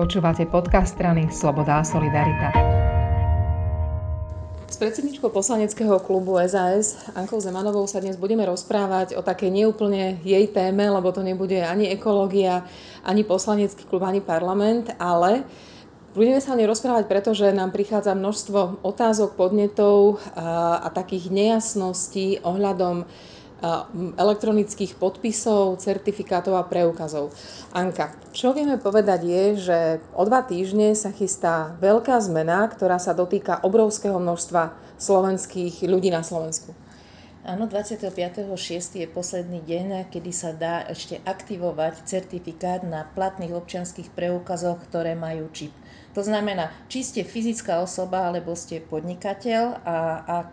Počúvate podcast strany Sloboda a Solidarita. S predsedničkou poslaneckého klubu SAS Ankou Zemanovou sa dnes budeme rozprávať o také neúplne jej téme, lebo to nebude ani ekológia, ani poslanecký klub, ani parlament, ale budeme sa o nej rozprávať, pretože nám prichádza množstvo otázok, podnetov a takých nejasností ohľadom elektronických podpisov, certifikátov a preukazov. Anka, čo vieme povedať je, že o dva týždne sa chystá veľká zmena, ktorá sa dotýka obrovského množstva slovenských ľudí na Slovensku. Áno, 25.6. je posledný deň, kedy sa dá ešte aktivovať certifikát na platných občianských preukazoch, ktoré majú čip. To znamená, či ste fyzická osoba alebo ste podnikateľ a ak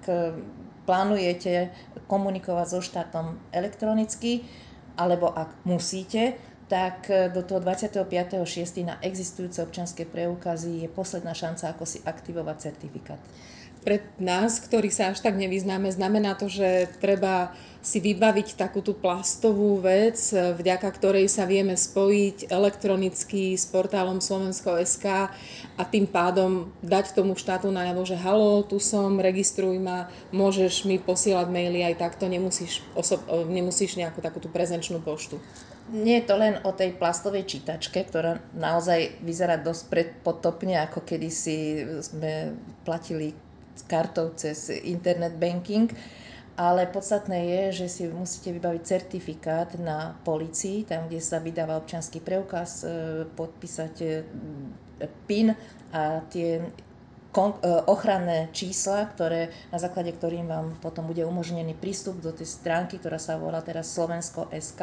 plánujete komunikovať so štátom elektronicky, alebo ak musíte, tak e, do toho 25.6. na existujúce občanské preukazy je posledná šanca, ako si aktivovať certifikát. Pre nás, ktorí sa až tak nevyznáme, znamená to, že treba si vybaviť takú tú plastovú vec, vďaka ktorej sa vieme spojiť elektronicky s portálom Slovensko.sk a tým pádom dať tomu štátu najavo, že halo, tu som, registruj ma, môžeš mi posielať maily aj takto, nemusíš, osob, nemusíš nejakú takú tú prezenčnú poštu. Nie je to len o tej plastovej čítačke, ktorá naozaj vyzerá dosť predpotopne, ako kedysi sme platili kartou cez internet banking ale podstatné je, že si musíte vybaviť certifikát na policii, tam, kde sa vydáva občanský preukaz, e, podpísať e, PIN a tie e, ochranné čísla, ktoré, na základe ktorým vám potom bude umožnený prístup do tej stránky, ktorá sa volá teraz Slovensko.sk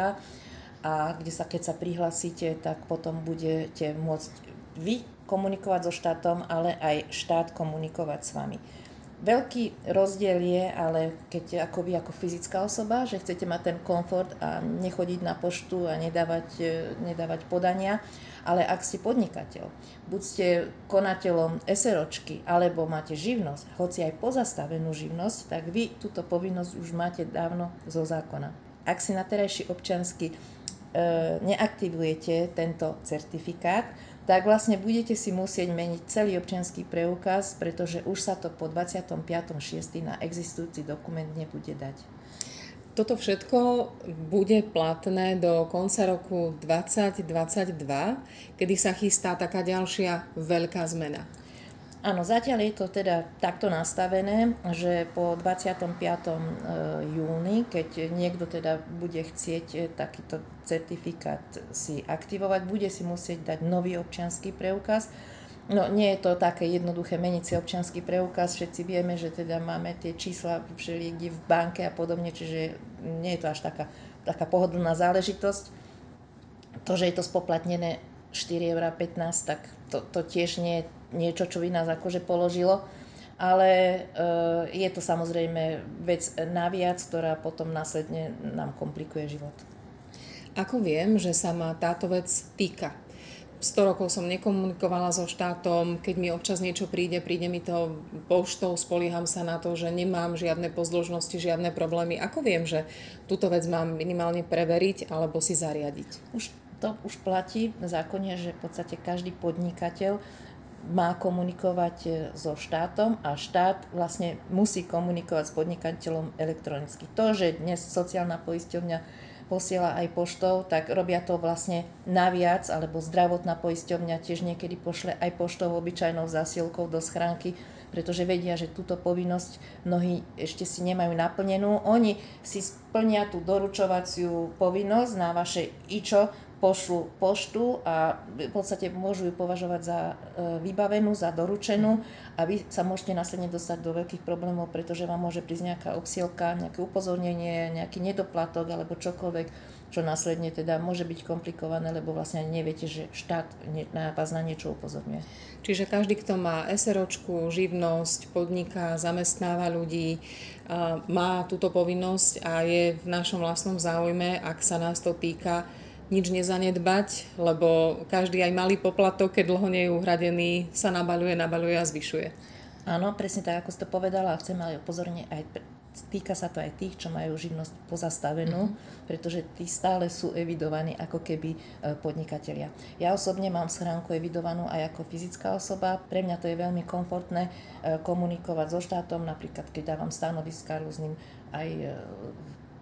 a kde sa, keď sa prihlásite, tak potom budete môcť vy komunikovať so štátom, ale aj štát komunikovať s vami. Veľký rozdiel je, ale keď ako vy ako fyzická osoba, že chcete mať ten komfort a nechodiť na poštu a nedávať, e, nedávať podania, ale ak ste podnikateľ, buď ste konateľom SROčky, alebo máte živnosť, hoci aj pozastavenú živnosť, tak vy túto povinnosť už máte dávno zo zákona. Ak si na terajší občansky e, neaktivujete tento certifikát, tak vlastne budete si musieť meniť celý občianský preukaz, pretože už sa to po 25.6. na existujúci dokument nebude dať. Toto všetko bude platné do konca roku 2022, kedy sa chystá taká ďalšia veľká zmena. Áno, zatiaľ je to teda takto nastavené, že po 25. E, júni, keď niekto teda bude chcieť e, takýto certifikát si aktivovať, bude si musieť dať nový občianský preukaz. No nie je to také jednoduché meniť si občianský preukaz, všetci vieme, že teda máme tie čísla všeliekde v banke a podobne, čiže nie je to až taká, taká pohodlná záležitosť. To, že je to spoplatnené 4,15 eur, tak to, to tiež nie je niečo, čo by nás akože položilo. Ale e, je to samozrejme vec naviac, ktorá potom následne nám komplikuje život. Ako viem, že sa ma táto vec týka? 100 rokov som nekomunikovala so štátom, keď mi občas niečo príde, príde mi to poštou, spolieham sa na to, že nemám žiadne pozdĺžnosti, žiadne problémy. Ako viem, že túto vec mám minimálne preveriť alebo si zariadiť? Už to už platí v zákone, že v podstate každý podnikateľ má komunikovať e, so štátom a štát vlastne musí komunikovať s podnikateľom elektronicky. To, že dnes sociálna poisťovňa posiela aj poštou, tak robia to vlastne naviac, alebo zdravotná poisťovňa tiež niekedy pošle aj poštou obyčajnou zásielkou do schránky, pretože vedia, že túto povinnosť mnohí ešte si nemajú naplnenú. Oni si splnia tú doručovaciu povinnosť na vaše IČO, pošlu poštu a v podstate môžu ju považovať za e, vybavenú, za doručenú a vy sa môžete následne dostať do veľkých problémov, pretože vám môže prísť nejaká obsielka, nejaké upozornenie, nejaký nedoplatok alebo čokoľvek, čo následne teda môže byť komplikované, lebo vlastne neviete, že štát na vás na niečo upozorňuje. Čiže každý, kto má SROčku, živnosť, podniká, zamestnáva ľudí, má túto povinnosť a je v našom vlastnom záujme, ak sa nás to týka, nič nezanedbať, lebo každý aj malý poplatok, keď dlho nie je uhradený, sa nabaluje, nabaluje a zvyšuje. Áno, presne tak, ako ste povedala, a chcem ale upozorniť aj týka sa to aj tých, čo majú živnosť pozastavenú, mm-hmm. pretože tí stále sú evidovaní ako keby e, podnikatelia. Ja osobne mám schránku evidovanú aj ako fyzická osoba. Pre mňa to je veľmi komfortné e, komunikovať so štátom, napríklad keď dávam stanoviska rôznym aj e,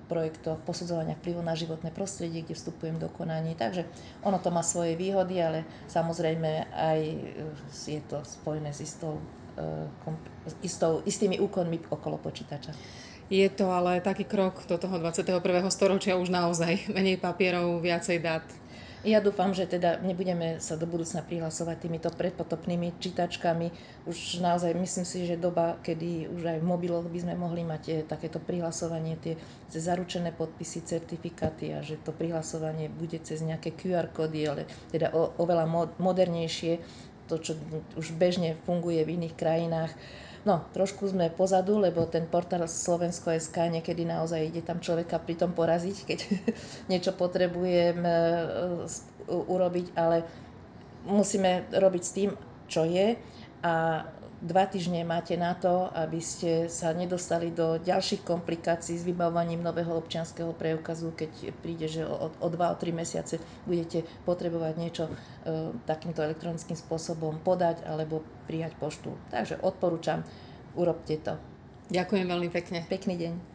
projektoch posudzovania vplyvu na životné prostredie, kde vstupujem do konaní. Takže ono to má svoje výhody, ale samozrejme aj je to spojené s istou istou, istými úkonmi okolo počítača. Je to ale taký krok do toho 21. storočia už naozaj menej papierov, viacej dát. Ja dúfam, že teda nebudeme sa do budúcna prihlasovať týmito predpotopnými čítačkami. Už naozaj myslím si, že doba, kedy už aj v mobiloch by sme mohli mať eh, takéto prihlasovanie, tie zaručené podpisy, certifikáty a že to prihlasovanie bude cez nejaké QR kódy, ale teda o, oveľa modernejšie, to, čo už bežne funguje v iných krajinách No, trošku sme pozadu, lebo ten portál Slovensko.sk niekedy naozaj ide tam človeka pri tom poraziť, keď niečo potrebujem e, urobiť, ale musíme robiť s tým, čo je. A dva týždne máte na to, aby ste sa nedostali do ďalších komplikácií s vybavovaním nového občianského preukazu, keď príde, že o, o dva, o tri mesiace budete potrebovať niečo e, takýmto elektronickým spôsobom podať alebo prijať poštu. Takže odporúčam, urobte to. Ďakujem veľmi pekne. Pekný deň.